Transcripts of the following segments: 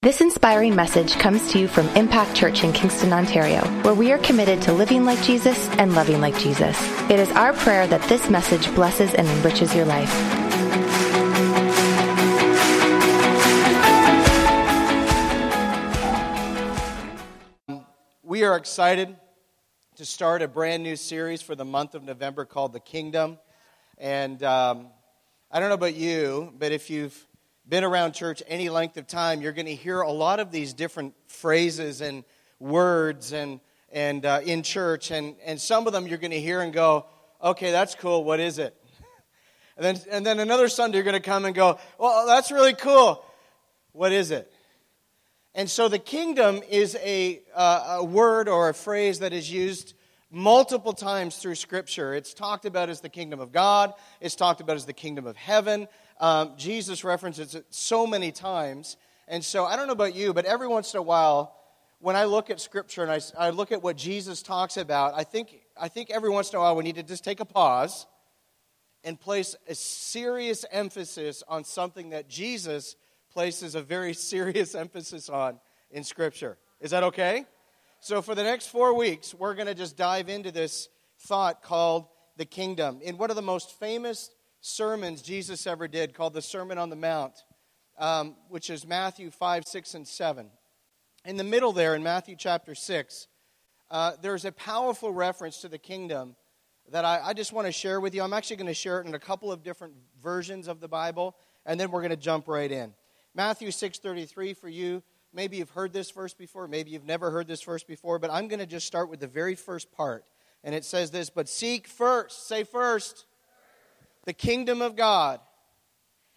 This inspiring message comes to you from Impact Church in Kingston, Ontario, where we are committed to living like Jesus and loving like Jesus. It is our prayer that this message blesses and enriches your life. We are excited to start a brand new series for the month of November called The Kingdom. And um, I don't know about you, but if you've been around church any length of time, you're going to hear a lot of these different phrases and words and, and uh, in church. And, and some of them you're going to hear and go, okay, that's cool. What is it? And then, and then another Sunday you're going to come and go, well, that's really cool. What is it? And so the kingdom is a, uh, a word or a phrase that is used multiple times through Scripture. It's talked about as the kingdom of God, it's talked about as the kingdom of heaven. Um, Jesus references it so many times. And so I don't know about you, but every once in a while, when I look at Scripture and I, I look at what Jesus talks about, I think, I think every once in a while we need to just take a pause and place a serious emphasis on something that Jesus places a very serious emphasis on in Scripture. Is that okay? So, for the next four weeks, we're going to just dive into this thought called the kingdom. In one of the most famous sermons Jesus ever did, called the Sermon on the Mount, um, which is Matthew 5, 6, and 7. In the middle there, in Matthew chapter 6, uh, there's a powerful reference to the kingdom that I, I just want to share with you. I'm actually going to share it in a couple of different versions of the Bible, and then we're going to jump right in. Matthew 6:33 for you. Maybe you've heard this verse before, maybe you've never heard this verse before, but I'm going to just start with the very first part. And it says this, but seek first, say first, the kingdom of God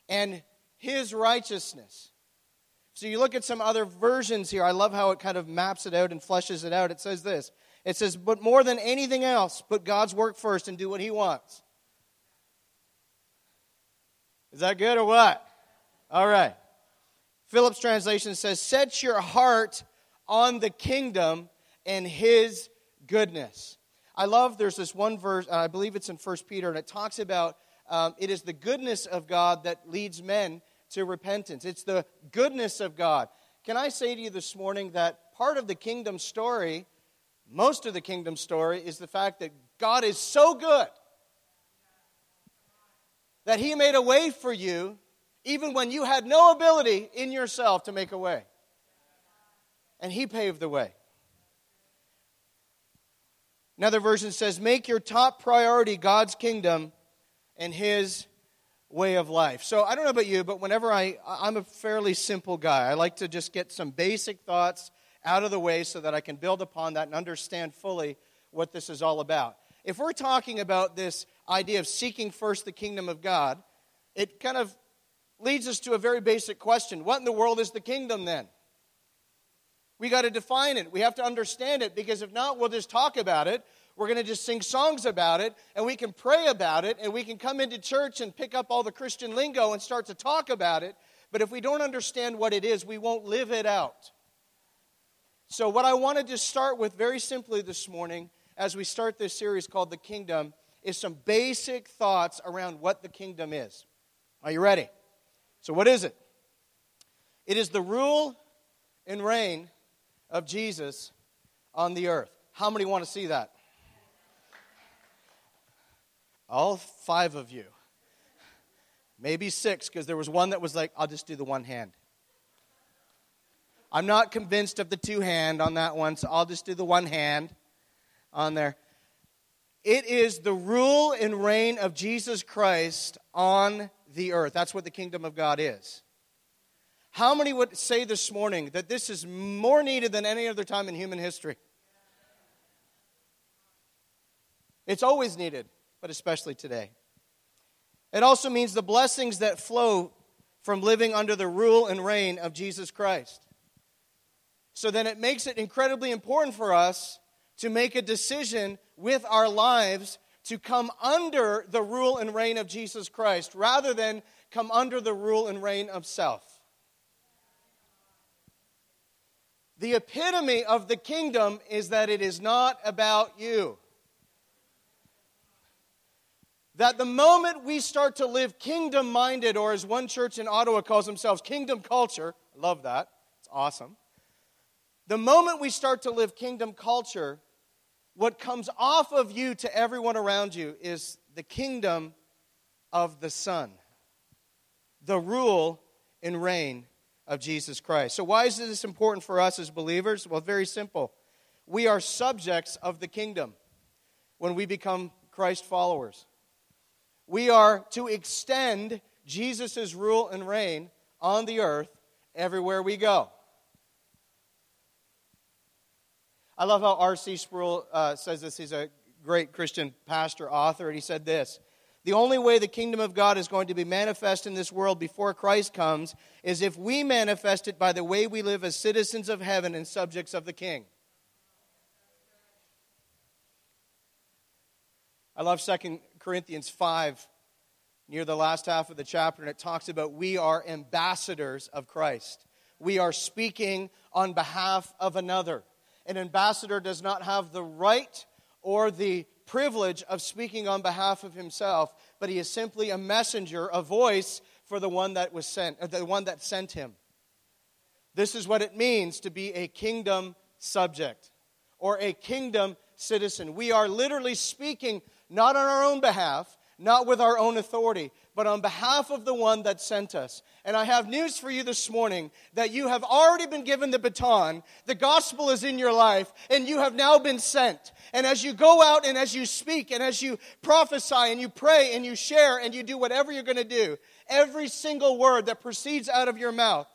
and his righteousness. So you look at some other versions here. I love how it kind of maps it out and fleshes it out. It says this it says, But more than anything else, put God's work first and do what He wants. Is that good or what? All right. Phillips translation says, Set your heart on the kingdom and His goodness. I love, there's this one verse, I believe it's in 1 Peter, and it talks about um, it is the goodness of God that leads men to repentance. It's the goodness of God. Can I say to you this morning that part of the kingdom story most of the kingdom story is the fact that God is so good that He made a way for you even when you had no ability in yourself to make a way. And He paved the way. Another version says, Make your top priority God's kingdom and His way of life. So I don't know about you, but whenever I, I'm a fairly simple guy, I like to just get some basic thoughts out of the way so that I can build upon that and understand fully what this is all about. If we're talking about this idea of seeking first the kingdom of God, it kind of leads us to a very basic question What in the world is the kingdom then? We got to define it. We have to understand it because if not, we'll just talk about it. We're going to just sing songs about it and we can pray about it and we can come into church and pick up all the Christian lingo and start to talk about it. But if we don't understand what it is, we won't live it out. So, what I wanted to start with very simply this morning, as we start this series called The Kingdom, is some basic thoughts around what the kingdom is. Are you ready? So, what is it? It is the rule and reign of Jesus on the earth. How many want to see that? All five of you. Maybe six, because there was one that was like, I'll just do the one hand. I'm not convinced of the two hand on that one, so I'll just do the one hand on there. It is the rule and reign of Jesus Christ on the earth. That's what the kingdom of God is. How many would say this morning that this is more needed than any other time in human history? It's always needed, but especially today. It also means the blessings that flow from living under the rule and reign of Jesus Christ. So then it makes it incredibly important for us to make a decision with our lives to come under the rule and reign of Jesus Christ rather than come under the rule and reign of self. The epitome of the kingdom is that it is not about you. That the moment we start to live kingdom minded, or as one church in Ottawa calls themselves, kingdom culture, I love that it's awesome. The moment we start to live kingdom culture, what comes off of you to everyone around you is the kingdom of the Son, the rule and reign of Jesus Christ. So, why is this important for us as believers? Well, very simple. We are subjects of the kingdom when we become Christ followers. We are to extend Jesus' rule and reign on the earth everywhere we go. I love how R.C. Sproul uh, says this. He's a great Christian pastor, author, and he said this The only way the kingdom of God is going to be manifest in this world before Christ comes is if we manifest it by the way we live as citizens of heaven and subjects of the king. I love 2 Corinthians 5 near the last half of the chapter, and it talks about we are ambassadors of Christ. We are speaking on behalf of another. An ambassador does not have the right or the privilege of speaking on behalf of himself, but he is simply a messenger, a voice for the one that was sent, uh, the one that sent him. This is what it means to be a kingdom subject or a kingdom citizen. We are literally speaking not on our own behalf, not with our own authority, but on behalf of the one that sent us. And I have news for you this morning that you have already been given the baton. The gospel is in your life, and you have now been sent. And as you go out and as you speak and as you prophesy and you pray and you share and you do whatever you're going to do, every single word that proceeds out of your mouth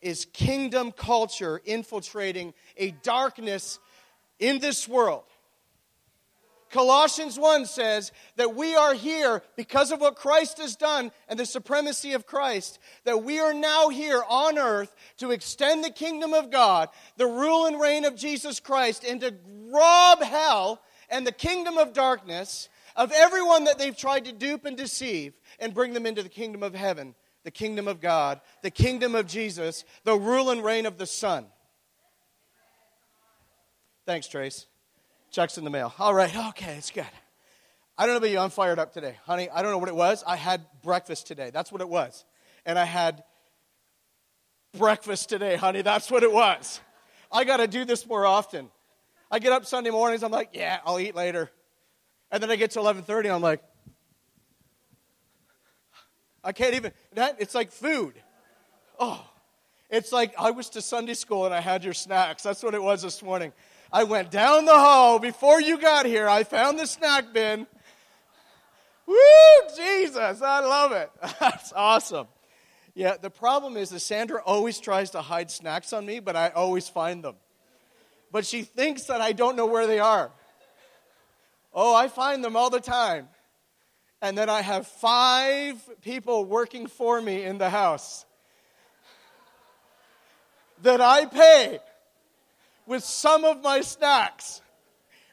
is kingdom culture infiltrating a darkness in this world Colossians 1 says that we are here because of what Christ has done and the supremacy of Christ, that we are now here on earth to extend the kingdom of God, the rule and reign of Jesus Christ, and to rob hell and the kingdom of darkness of everyone that they've tried to dupe and deceive and bring them into the kingdom of heaven, the kingdom of God, the kingdom of Jesus, the rule and reign of the Son. Thanks, Trace. Check's in the mail. All right, okay, it's good. I don't know about you, I'm fired up today. Honey, I don't know what it was. I had breakfast today. That's what it was. And I had breakfast today, honey. That's what it was. I got to do this more often. I get up Sunday mornings, I'm like, yeah, I'll eat later. And then I get to 11:30 and I'm like I can't even that it's like food. Oh. It's like I was to Sunday school and I had your snacks. That's what it was this morning. I went down the hall before you got here. I found the snack bin. Woo, Jesus, I love it. That's awesome. Yeah, the problem is that Sandra always tries to hide snacks on me, but I always find them. But she thinks that I don't know where they are. Oh, I find them all the time. And then I have five people working for me in the house that I pay with some of my snacks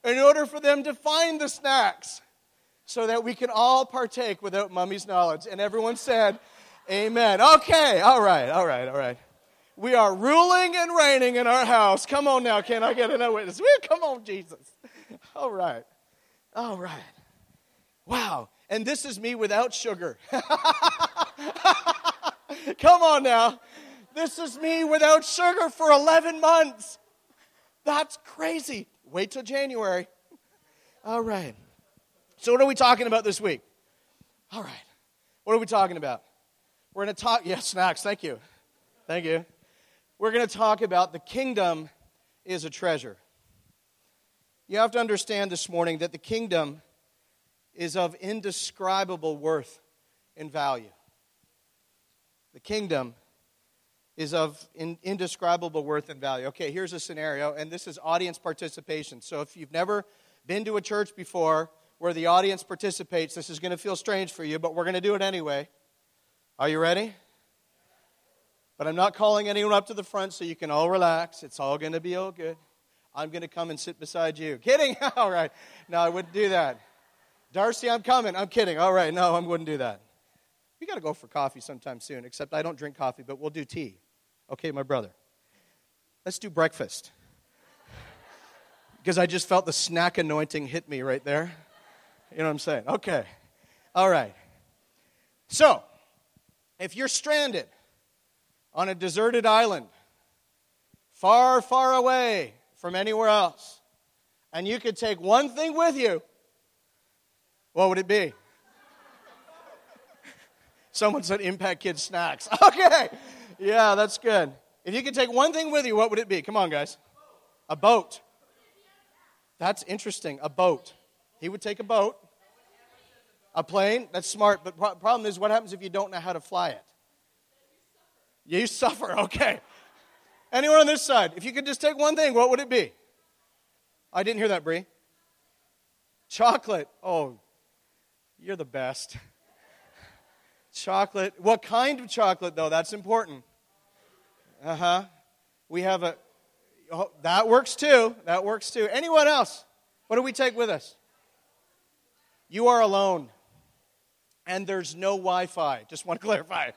in order for them to find the snacks so that we can all partake without mummy's knowledge. And everyone said, Amen. Okay, all right, all right, all right. We are ruling and reigning in our house. Come on now, can I get a witness? Come on, Jesus. All right, all right. Wow, and this is me without sugar. Come on now. This is me without sugar for 11 months. That's crazy. Wait till January. All right. So, what are we talking about this week? All right. What are we talking about? We're going to talk, yes, snacks, thank you. Thank you. We're going to talk about the kingdom is a treasure. You have to understand this morning that the kingdom is of indescribable worth and value. The kingdom is of in, indescribable worth and value. Okay, here's a scenario, and this is audience participation. So if you've never been to a church before where the audience participates, this is going to feel strange for you, but we're going to do it anyway. Are you ready? But I'm not calling anyone up to the front so you can all relax. It's all going to be all good. I'm going to come and sit beside you. Kidding? all right. No, I wouldn't do that. Darcy, I'm coming. I'm kidding. All right. No, I wouldn't do that. We got to go for coffee sometime soon, except I don't drink coffee, but we'll do tea. Okay, my brother. Let's do breakfast. because I just felt the snack anointing hit me right there. You know what I'm saying? Okay. All right. So, if you're stranded on a deserted island far, far away from anywhere else, and you could take one thing with you, what would it be? Someone said Impact Kids snacks. Okay. Yeah, that's good. If you could take one thing with you, what would it be? Come on, guys. A boat. That's interesting. A boat. He would take a boat. A plane. That's smart. But pro- problem is, what happens if you don't know how to fly it? You suffer. Okay. Anyone on this side? If you could just take one thing, what would it be? I didn't hear that, Bree. Chocolate. Oh, you're the best. chocolate. What kind of chocolate, though? That's important. Uh huh. We have a. Oh, that works too. That works too. Anyone else? What do we take with us? You are alone. And there's no Wi Fi. Just want to clarify.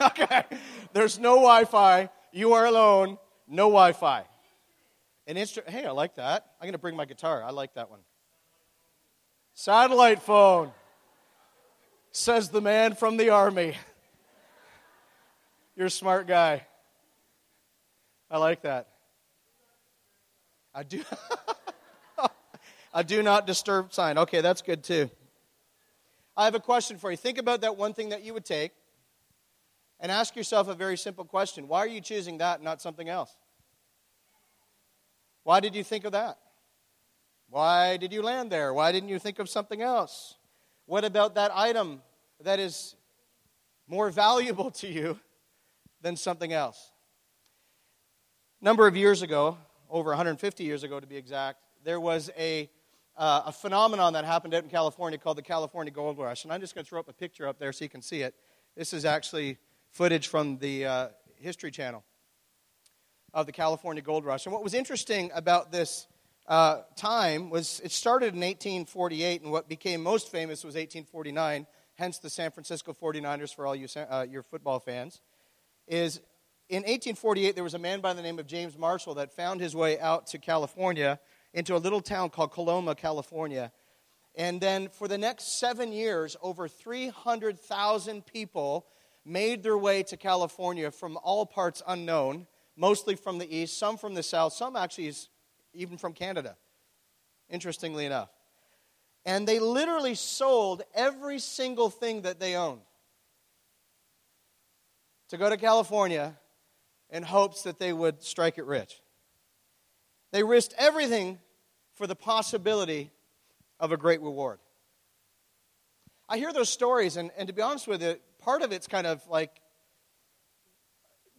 okay. There's no Wi Fi. You are alone. No Wi Fi. An instrument. Hey, I like that. I'm going to bring my guitar. I like that one. Satellite phone, says the man from the army. You're a smart guy. I like that. I do. I do not disturb sign. Okay, that's good too. I have a question for you. Think about that one thing that you would take and ask yourself a very simple question Why are you choosing that, and not something else? Why did you think of that? Why did you land there? Why didn't you think of something else? What about that item that is more valuable to you than something else? A number of years ago, over 150 years ago to be exact, there was a, uh, a phenomenon that happened out in California called the California Gold Rush. And I'm just going to throw up a picture up there so you can see it. This is actually footage from the uh, History Channel of the California Gold Rush. And what was interesting about this uh, time was it started in 1848, and what became most famous was 1849, hence the San Francisco 49ers for all you, uh, your football fans. Is in 1848, there was a man by the name of James Marshall that found his way out to California into a little town called Coloma, California. And then for the next seven years, over 300,000 people made their way to California from all parts unknown mostly from the east, some from the south, some actually even from Canada, interestingly enough. And they literally sold every single thing that they owned to go to California in hopes that they would strike it rich. They risked everything for the possibility of a great reward. I hear those stories, and, and to be honest with you, part of it's kind of like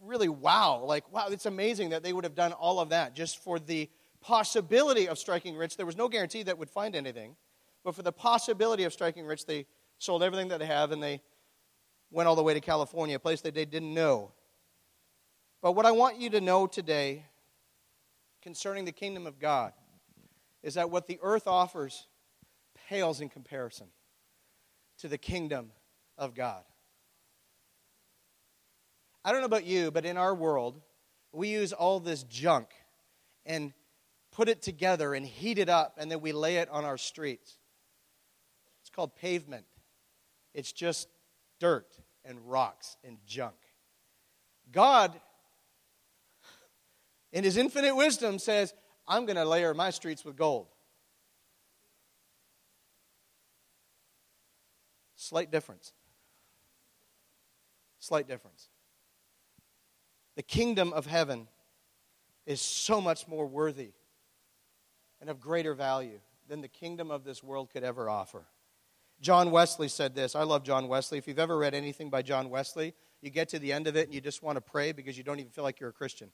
really wow. Like, wow, it's amazing that they would have done all of that just for the possibility of striking rich. There was no guarantee that would find anything, but for the possibility of striking rich, they sold everything that they have and they went all the way to California, a place that they didn't know. But what I want you to know today concerning the kingdom of God is that what the earth offers pales in comparison to the kingdom of God. I don't know about you, but in our world, we use all this junk and put it together and heat it up, and then we lay it on our streets. Called pavement. It's just dirt and rocks and junk. God, in His infinite wisdom, says, I'm going to layer my streets with gold. Slight difference. Slight difference. The kingdom of heaven is so much more worthy and of greater value than the kingdom of this world could ever offer. John Wesley said this. I love John Wesley. If you've ever read anything by John Wesley, you get to the end of it and you just want to pray because you don't even feel like you're a Christian.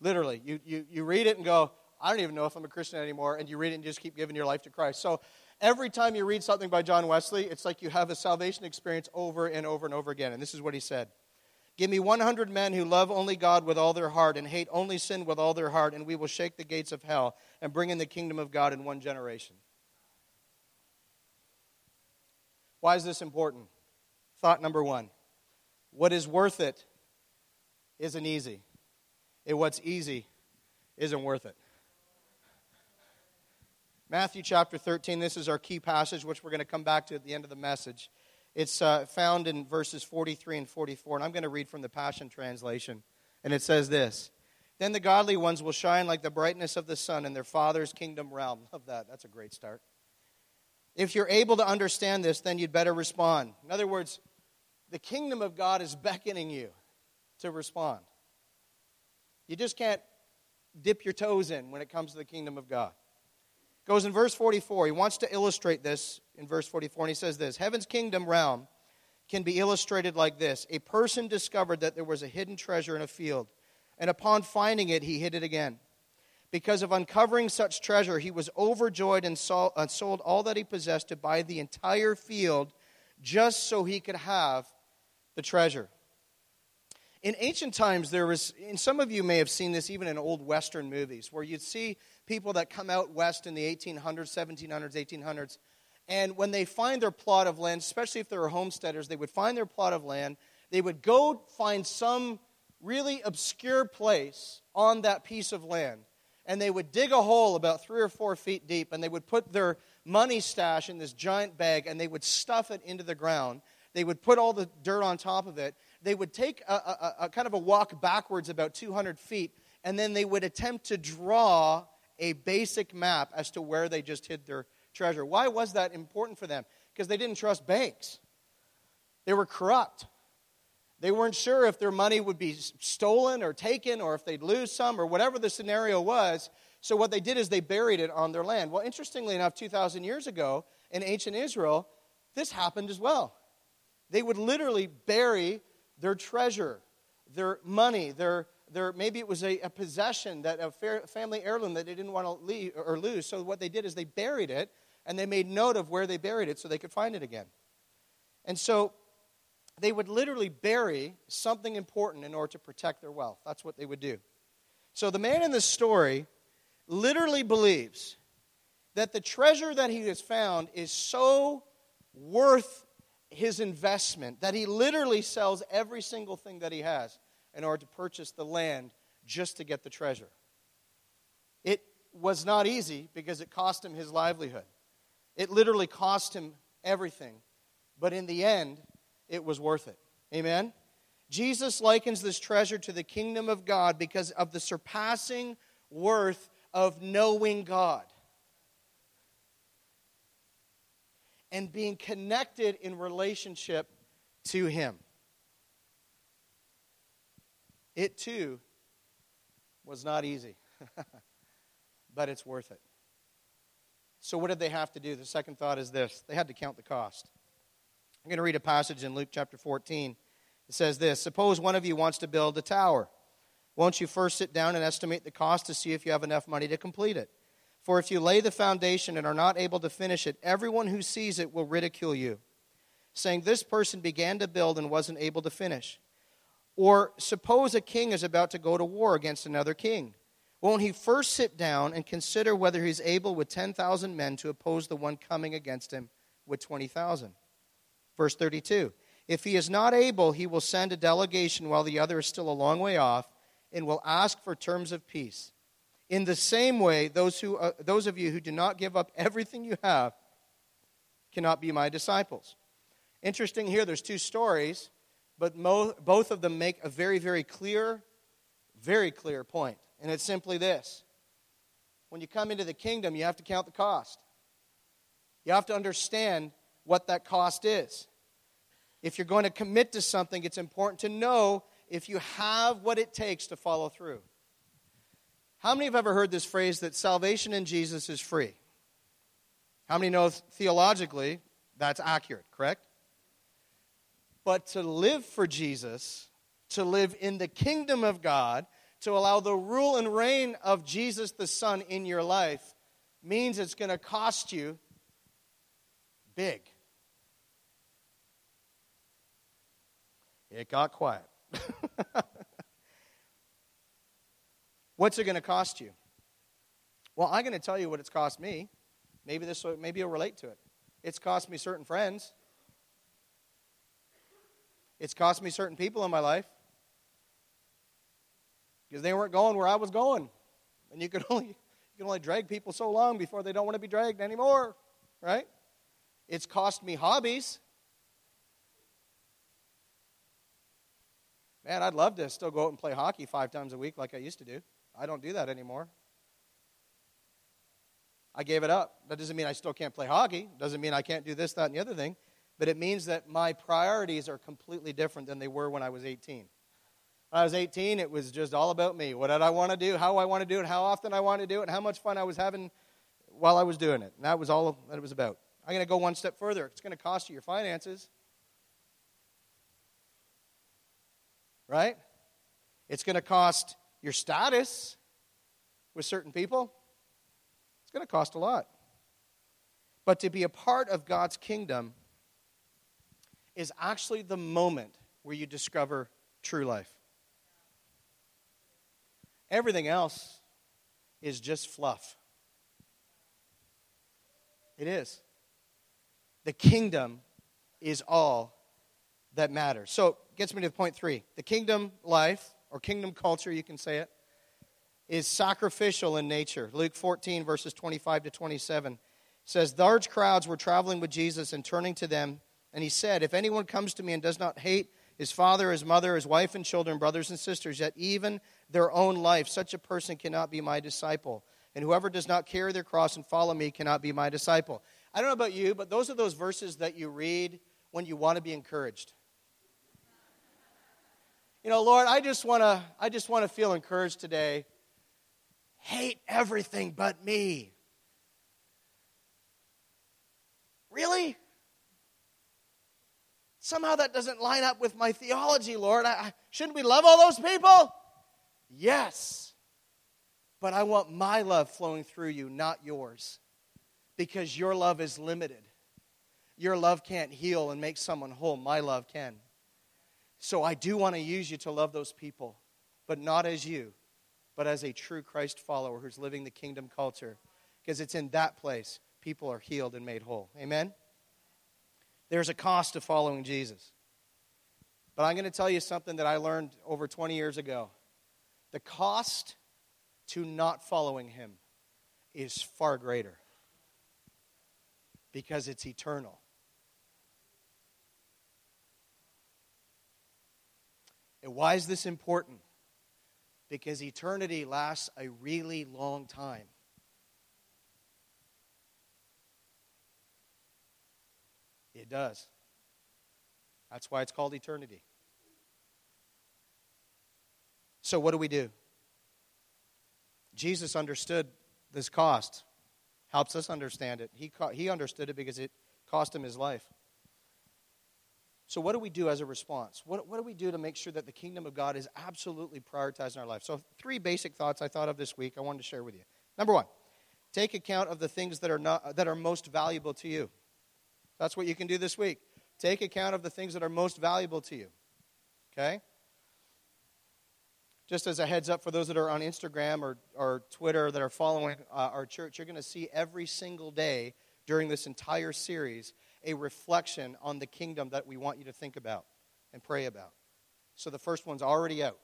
Literally, you, you, you read it and go, I don't even know if I'm a Christian anymore, and you read it and just keep giving your life to Christ. So every time you read something by John Wesley, it's like you have a salvation experience over and over and over again. And this is what he said Give me 100 men who love only God with all their heart and hate only sin with all their heart, and we will shake the gates of hell and bring in the kingdom of God in one generation. Why is this important? Thought number one what is worth it isn't easy, and what's easy isn't worth it. Matthew chapter 13, this is our key passage, which we're going to come back to at the end of the message. It's uh, found in verses 43 and 44, and I'm going to read from the Passion Translation. And it says this Then the godly ones will shine like the brightness of the sun in their Father's kingdom realm. Love that. That's a great start. If you're able to understand this, then you'd better respond. In other words, the kingdom of God is beckoning you to respond. You just can't dip your toes in when it comes to the kingdom of God. It goes in verse 44. He wants to illustrate this in verse 44, and he says this Heaven's kingdom realm can be illustrated like this A person discovered that there was a hidden treasure in a field, and upon finding it, he hid it again. Because of uncovering such treasure, he was overjoyed and sold all that he possessed to buy the entire field just so he could have the treasure. In ancient times, there was, and some of you may have seen this even in old Western movies, where you'd see people that come out west in the 1800s, 1700s, 1800s, and when they find their plot of land, especially if they were homesteaders, they would find their plot of land, they would go find some really obscure place on that piece of land and they would dig a hole about three or four feet deep, and they would put their money stash in this giant bag, and they would stuff it into the ground. They would put all the dirt on top of it. They would take a, a, a kind of a walk backwards about 200 feet, and then they would attempt to draw a basic map as to where they just hid their treasure. Why was that important for them? Because they didn't trust banks, they were corrupt. They weren't sure if their money would be stolen or taken or if they'd lose some or whatever the scenario was. So, what they did is they buried it on their land. Well, interestingly enough, 2,000 years ago in ancient Israel, this happened as well. They would literally bury their treasure, their money, their, their maybe it was a, a possession that a family heirloom that they didn't want to leave or lose. So, what they did is they buried it and they made note of where they buried it so they could find it again. And so, they would literally bury something important in order to protect their wealth. That's what they would do. So the man in this story literally believes that the treasure that he has found is so worth his investment that he literally sells every single thing that he has in order to purchase the land just to get the treasure. It was not easy because it cost him his livelihood. It literally cost him everything. But in the end, it was worth it. Amen? Jesus likens this treasure to the kingdom of God because of the surpassing worth of knowing God and being connected in relationship to Him. It too was not easy, but it's worth it. So, what did they have to do? The second thought is this they had to count the cost. I'm going to read a passage in Luke chapter 14. It says this Suppose one of you wants to build a tower. Won't you first sit down and estimate the cost to see if you have enough money to complete it? For if you lay the foundation and are not able to finish it, everyone who sees it will ridicule you, saying, This person began to build and wasn't able to finish. Or suppose a king is about to go to war against another king. Won't he first sit down and consider whether he's able with 10,000 men to oppose the one coming against him with 20,000? Verse 32 If he is not able, he will send a delegation while the other is still a long way off and will ask for terms of peace. In the same way, those, who, uh, those of you who do not give up everything you have cannot be my disciples. Interesting here, there's two stories, but mo- both of them make a very, very clear, very clear point. And it's simply this when you come into the kingdom, you have to count the cost. You have to understand what that cost is. If you're going to commit to something, it's important to know if you have what it takes to follow through. How many have ever heard this phrase that salvation in Jesus is free? How many know theologically that's accurate, correct? But to live for Jesus, to live in the kingdom of God, to allow the rule and reign of Jesus the Son in your life means it's going to cost you big. It got quiet. What's it going to cost you? Well, I'm going to tell you what it's cost me. Maybe this maybe you'll relate to it. It's cost me certain friends. It's cost me certain people in my life because they weren't going where I was going, and you could only you can only drag people so long before they don't want to be dragged anymore, right? It's cost me hobbies. Man, I'd love to still go out and play hockey five times a week like I used to do. I don't do that anymore. I gave it up. That doesn't mean I still can't play hockey. Doesn't mean I can't do this, that, and the other thing. But it means that my priorities are completely different than they were when I was 18. When I was 18, it was just all about me. What did I want to do? How I want to do it? How often I want to do it? And how much fun I was having while I was doing it. And that was all that it was about. I'm going to go one step further. It's going to cost you your finances. Right? It's going to cost your status with certain people. It's going to cost a lot. But to be a part of God's kingdom is actually the moment where you discover true life. Everything else is just fluff. It is. The kingdom is all that matters. So, gets me to point three. The kingdom life, or kingdom culture, you can say it, is sacrificial in nature. Luke 14, verses 25 to 27 says, Large crowds were traveling with Jesus and turning to them, and he said, If anyone comes to me and does not hate his father, his mother, his wife and children, brothers and sisters, yet even their own life, such a person cannot be my disciple. And whoever does not carry their cross and follow me cannot be my disciple. I don't know about you, but those are those verses that you read when you want to be encouraged. You know, Lord, I just want to I just want to feel encouraged today hate everything but me. Really? Somehow that doesn't line up with my theology, Lord. I, I, shouldn't we love all those people? Yes. But I want my love flowing through you, not yours. Because your love is limited. Your love can't heal and make someone whole. My love can. So I do want to use you to love those people, but not as you, but as a true Christ follower who's living the kingdom culture. Because it's in that place people are healed and made whole. Amen? There's a cost to following Jesus. But I'm going to tell you something that I learned over 20 years ago. The cost to not following him is far greater because it's eternal. And why is this important? because eternity lasts a really long time. It does. That's why it's called eternity. So, what do we do? Jesus understood this cost, helps us understand it. He, he understood it because it cost him his life. So, what do we do as a response? What, what do we do to make sure that the kingdom of God is absolutely prioritized in our life? So, three basic thoughts I thought of this week I wanted to share with you. Number one, take account of the things that are, not, that are most valuable to you. That's what you can do this week. Take account of the things that are most valuable to you. Okay? Just as a heads up for those that are on Instagram or, or Twitter that are following uh, our church, you're going to see every single day during this entire series a reflection on the kingdom that we want you to think about and pray about. So the first one's already out.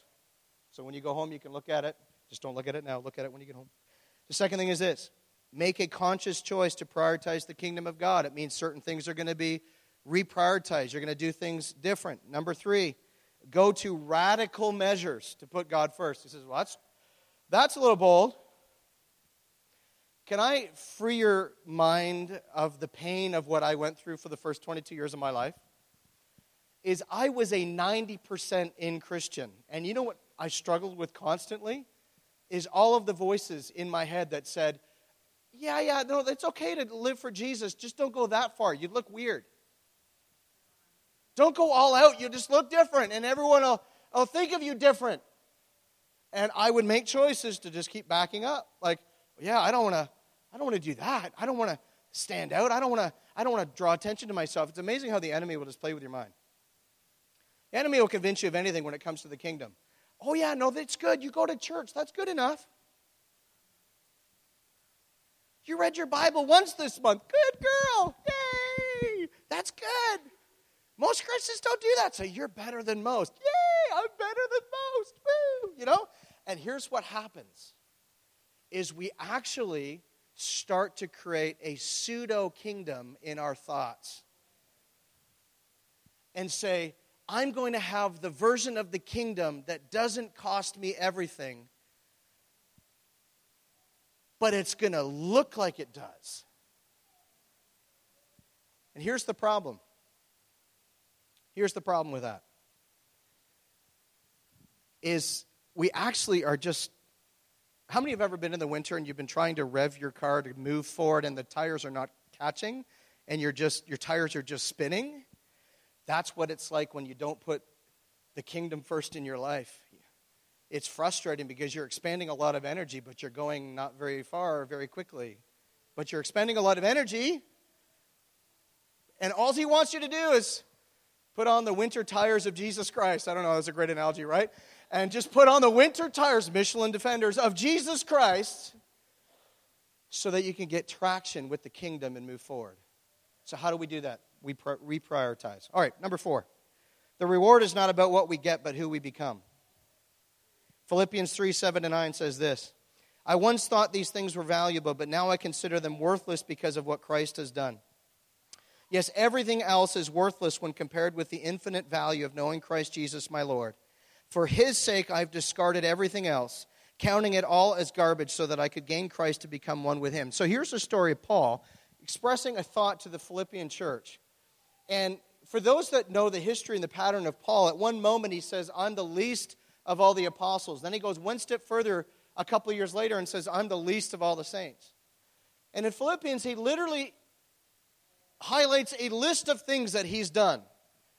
So when you go home, you can look at it. Just don't look at it now, look at it when you get home. The second thing is this make a conscious choice to prioritize the kingdom of God. It means certain things are going to be reprioritized, you're going to do things different. Number three, go to radical measures to put God first. He says, well, that's, that's a little bold. Can I free your mind of the pain of what I went through for the first 22 years of my life? Is I was a 90% in Christian. And you know what I struggled with constantly? Is all of the voices in my head that said, yeah, yeah, no, it's okay to live for Jesus. Just don't go that far. You'd look weird. Don't go all out. You just look different, and everyone will, will think of you different. And I would make choices to just keep backing up. Like, yeah, I don't want to I don't want to do that. I don't want to stand out. I don't want to I don't want to draw attention to myself. It's amazing how the enemy will just play with your mind. The enemy will convince you of anything when it comes to the kingdom. Oh yeah, no, that's good. You go to church. That's good enough. You read your Bible once this month. Good girl. Yay! That's good. Most Christians don't do that. So you're better than most. Yay! I'm better than most. Woo! You know? And here's what happens is we actually start to create a pseudo kingdom in our thoughts and say, I'm going to have the version of the kingdom that doesn't cost me everything, but it's going to look like it does. And here's the problem. Here's the problem with that. Is we actually are just how many have ever been in the winter and you've been trying to rev your car to move forward and the tires are not catching and you're just your tires are just spinning? That's what it's like when you don't put the kingdom first in your life. It's frustrating because you're expanding a lot of energy, but you're going not very far very quickly. But you're expending a lot of energy, and all he wants you to do is put on the winter tires of Jesus Christ. I don't know, that's a great analogy, right? And just put on the winter tires, Michelin Defenders, of Jesus Christ so that you can get traction with the kingdom and move forward. So, how do we do that? We reprioritize. All right, number four. The reward is not about what we get, but who we become. Philippians 3 7 to 9 says this I once thought these things were valuable, but now I consider them worthless because of what Christ has done. Yes, everything else is worthless when compared with the infinite value of knowing Christ Jesus, my Lord. For his sake, I've discarded everything else, counting it all as garbage so that I could gain Christ to become one with him. So here's the story of Paul expressing a thought to the Philippian church. And for those that know the history and the pattern of Paul, at one moment he says, I'm the least of all the apostles. Then he goes one step further a couple years later and says, I'm the least of all the saints. And in Philippians, he literally highlights a list of things that he's done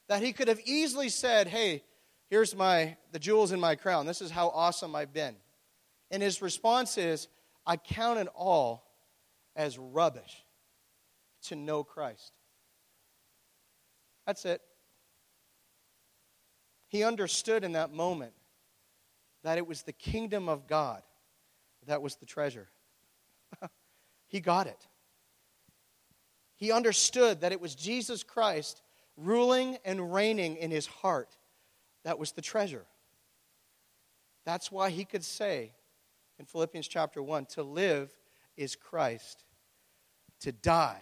that he could have easily said, Hey, Here's my the jewels in my crown. This is how awesome I've been. And his response is, I count it all as rubbish to know Christ. That's it. He understood in that moment that it was the kingdom of God that was the treasure. he got it. He understood that it was Jesus Christ ruling and reigning in his heart that was the treasure. That's why he could say in Philippians chapter 1 to live is Christ, to die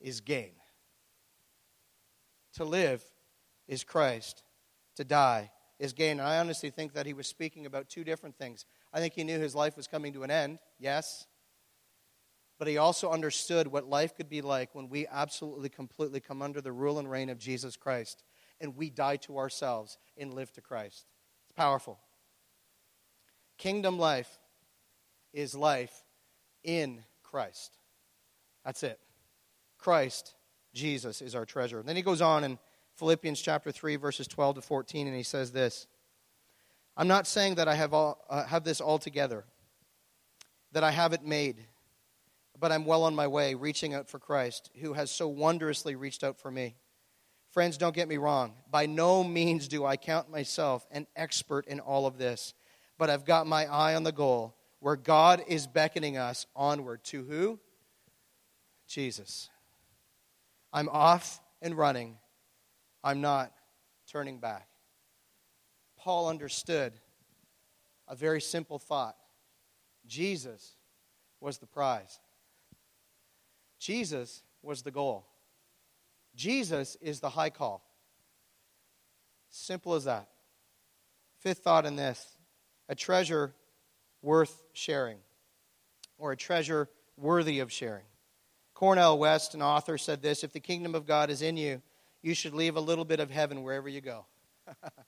is gain. To live is Christ, to die is gain. And I honestly think that he was speaking about two different things. I think he knew his life was coming to an end, yes. But he also understood what life could be like when we absolutely, completely come under the rule and reign of Jesus Christ and we die to ourselves and live to Christ. It's powerful. Kingdom life is life in Christ. That's it. Christ, Jesus, is our treasure. And then he goes on in Philippians chapter 3, verses 12 to 14, and he says this I'm not saying that I have, all, uh, have this all together, that I have it made, but I'm well on my way, reaching out for Christ, who has so wondrously reached out for me. Friends, don't get me wrong. By no means do I count myself an expert in all of this, but I've got my eye on the goal where God is beckoning us onward to who? Jesus. I'm off and running. I'm not turning back. Paul understood a very simple thought Jesus was the prize, Jesus was the goal. Jesus is the high call. Simple as that. Fifth thought in this a treasure worth sharing, or a treasure worthy of sharing. Cornel West, an author, said this If the kingdom of God is in you, you should leave a little bit of heaven wherever you go.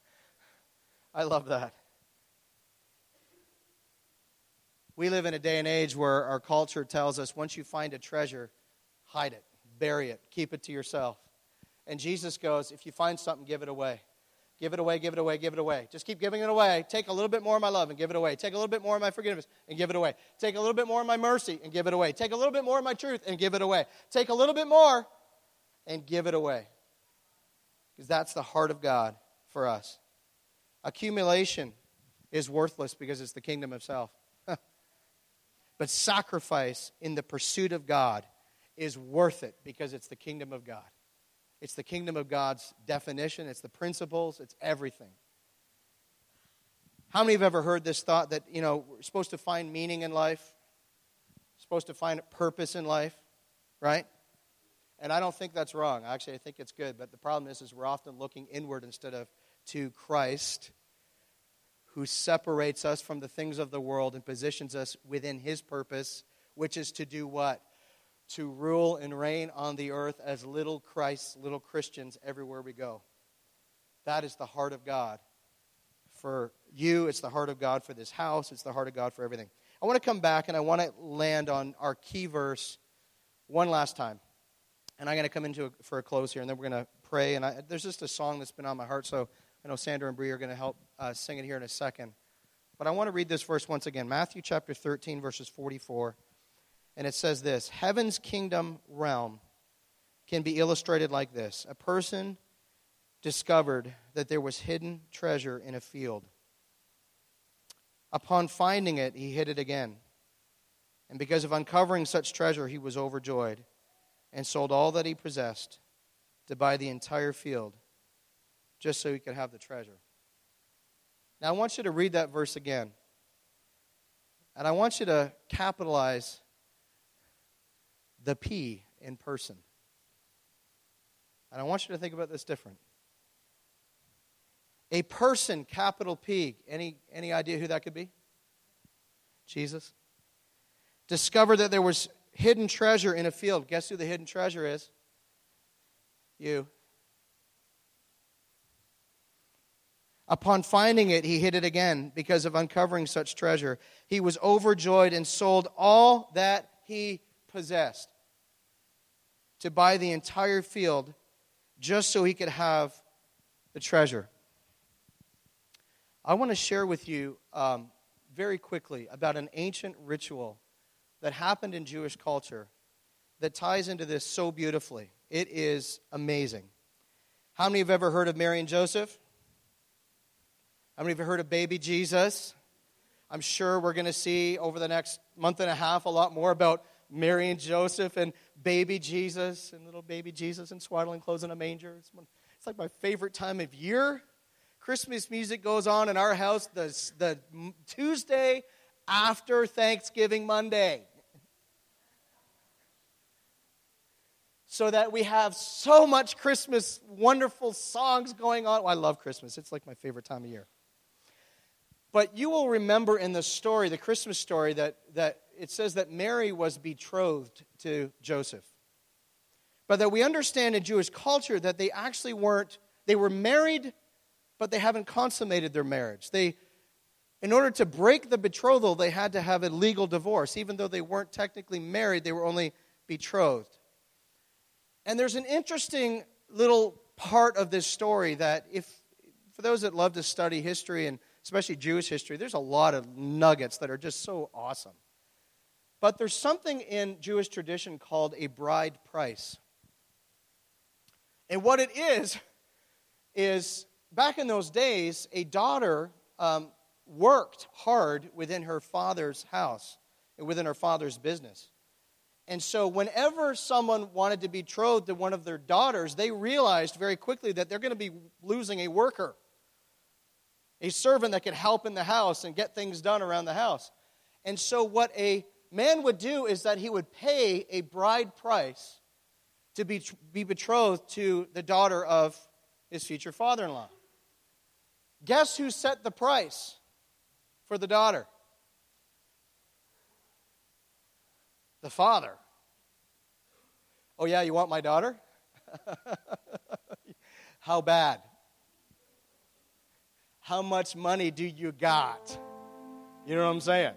I love that. We live in a day and age where our culture tells us once you find a treasure, hide it bury it, keep it to yourself. And Jesus goes, if you find something, give it away. Give it away, give it away, give it away. Just keep giving it away. Take a little bit more of my love and give it away. Take a little bit more of my forgiveness and give it away. Take a little bit more of my mercy and give it away. Take a little bit more of my truth and give it away. Take a little bit more and give it away. Because that's the heart of God for us. Accumulation is worthless because it's the kingdom of self. but sacrifice in the pursuit of God is worth it because it's the kingdom of God. It's the kingdom of God's definition, it's the principles, it's everything. How many have ever heard this thought that, you know, we're supposed to find meaning in life? Supposed to find a purpose in life, right? And I don't think that's wrong. Actually, I think it's good. But the problem is, is we're often looking inward instead of to Christ, who separates us from the things of the world and positions us within his purpose, which is to do what? To rule and reign on the earth as little Christs, little Christians everywhere we go. That is the heart of God. For you, it's the heart of God for this house, it's the heart of God for everything. I want to come back and I want to land on our key verse one last time. And I'm going to come into a, for a close here, and then we're going to pray. And I, there's just a song that's been on my heart, so I know Sandra and Bree are going to help uh, sing it here in a second. But I want to read this verse once again Matthew chapter 13, verses 44. And it says this Heaven's kingdom realm can be illustrated like this A person discovered that there was hidden treasure in a field. Upon finding it, he hid it again. And because of uncovering such treasure, he was overjoyed and sold all that he possessed to buy the entire field just so he could have the treasure. Now, I want you to read that verse again. And I want you to capitalize the P in person. And I want you to think about this different. A person, capital P. Any, any idea who that could be? Jesus. Discovered that there was hidden treasure in a field. Guess who the hidden treasure is? You. Upon finding it, he hid it again because of uncovering such treasure. He was overjoyed and sold all that he possessed to buy the entire field just so he could have the treasure. I want to share with you um, very quickly about an ancient ritual that happened in Jewish culture that ties into this so beautifully. It is amazing. How many have ever heard of Mary and Joseph? How many have heard of baby Jesus? I'm sure we're going to see over the next month and a half a lot more about Mary and Joseph and baby Jesus and little baby Jesus in swaddling clothes in a manger. It's, it's like my favorite time of year. Christmas music goes on in our house the, the Tuesday after Thanksgiving Monday. So that we have so much Christmas, wonderful songs going on. I love Christmas. It's like my favorite time of year. But you will remember in the story, the Christmas story, that, that it says that Mary was betrothed to Joseph. But that we understand in Jewish culture that they actually weren't, they were married but they haven't consummated their marriage. They, in order to break the betrothal, they had to have a legal divorce. Even though they weren't technically married, they were only betrothed. And there's an interesting little part of this story that, if for those that love to study history and especially Jewish history, there's a lot of nuggets that are just so awesome. But there's something in Jewish tradition called a bride price. And what it is, is back in those days, a daughter um, worked hard within her father's house, within her father's business. And so, whenever someone wanted to be betrothed to one of their daughters, they realized very quickly that they're going to be losing a worker, a servant that could help in the house and get things done around the house. And so, what a man would do is that he would pay a bride price to be, be betrothed to the daughter of his future father in law. Guess who set the price for the daughter? The father. Oh, yeah, you want my daughter? How bad? How much money do you got? You know what I'm saying?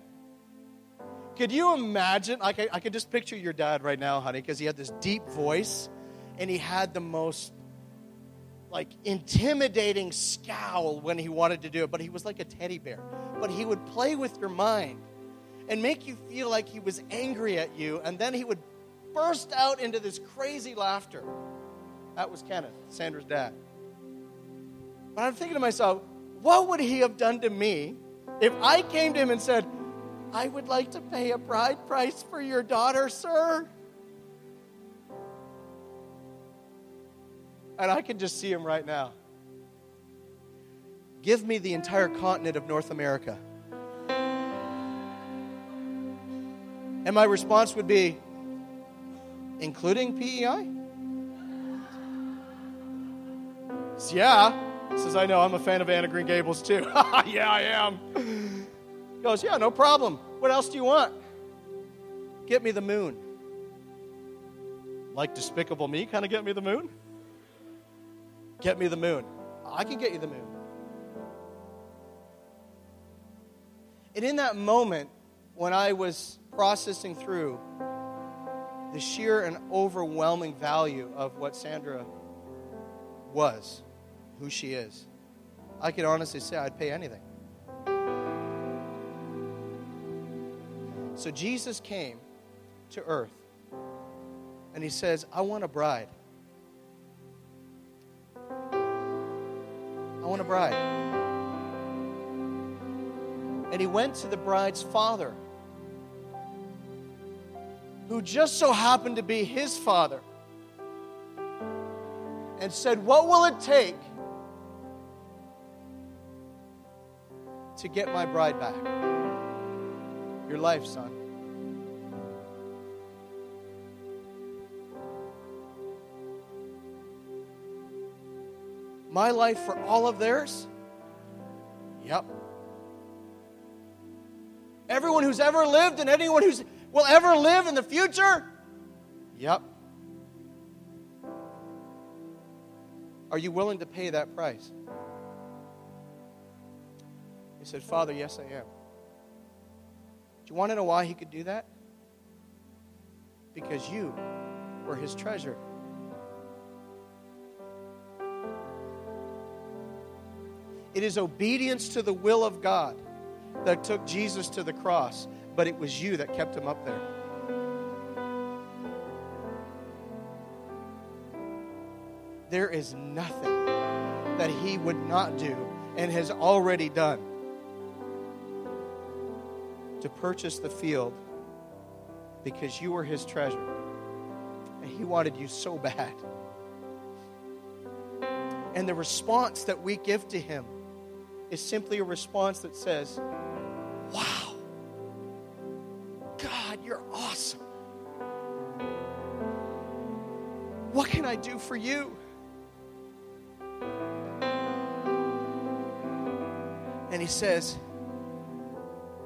Could you imagine? I could, I could just picture your dad right now, honey, because he had this deep voice and he had the most like intimidating scowl when he wanted to do it, but he was like a teddy bear. But he would play with your mind and make you feel like he was angry at you, and then he would burst out into this crazy laughter. That was Kenneth, Sandra's dad. But I'm thinking to myself, what would he have done to me if I came to him and said, I would like to pay a bride price for your daughter, sir. And I can just see him right now. Give me the entire continent of North America. And my response would be, including PEI? Says, yeah, says, I know, I'm a fan of Anne of Green Gables too. yeah, I am. Goes, Yeah, no problem. What else do you want? Get me the moon. Like Despicable Me, kind of get me the moon? Get me the moon. I can get you the moon. And in that moment, when I was processing through the sheer and overwhelming value of what Sandra was, who she is, I could honestly say I'd pay anything. So Jesus came to earth and he says, I want a bride. I want a bride. And he went to the bride's father, who just so happened to be his father, and said, What will it take to get my bride back? Your life, son. My life for all of theirs? Yep. Everyone who's ever lived and anyone who's will ever live in the future? Yep. Are you willing to pay that price? He said, Father, yes, I am. Do you want to know why he could do that? Because you were his treasure. It is obedience to the will of God that took Jesus to the cross, but it was you that kept him up there. There is nothing that he would not do and has already done to purchase the field because you were his treasure. And he wanted you so bad. And the response that we give to him is simply a response that says, Wow, God, you're awesome. What can I do for you? And he says,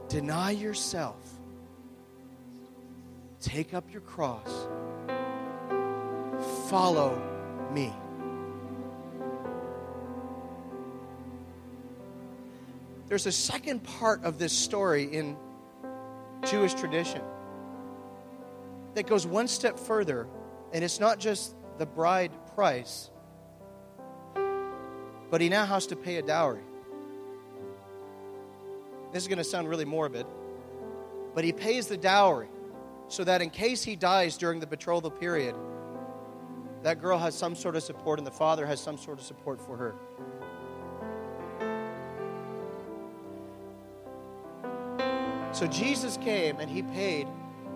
Deny yourself, take up your cross, follow me. There's a second part of this story in Jewish tradition that goes one step further, and it's not just the bride price, but he now has to pay a dowry. This is going to sound really morbid, but he pays the dowry so that in case he dies during the betrothal period, that girl has some sort of support and the father has some sort of support for her. So Jesus came and he paid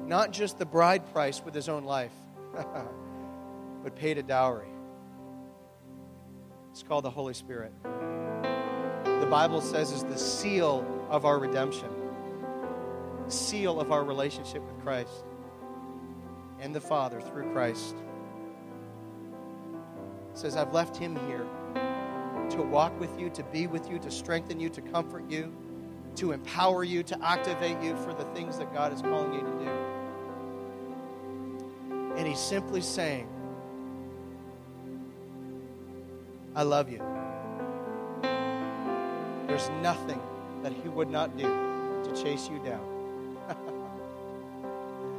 not just the bride price with his own life, but paid a dowry. It's called the Holy Spirit. The Bible says is the seal of our redemption, seal of our relationship with Christ and the Father through Christ. It says, I've left him here to walk with you, to be with you, to strengthen you, to comfort you to empower you, to activate you for the things that God is calling you to do. And He's simply saying, I love you. There's nothing that He would not do to chase you down.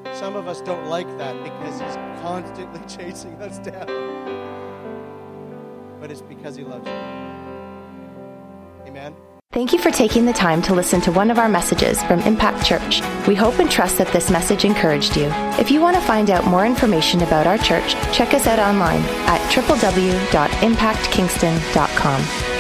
Some of us don't like that because He's constantly chasing us down. But it's because He loves you. Amen. Thank you for taking the time to listen to one of our messages from Impact Church. We hope and trust that this message encouraged you. If you want to find out more information about our church, check us out online at www.impactkingston.com.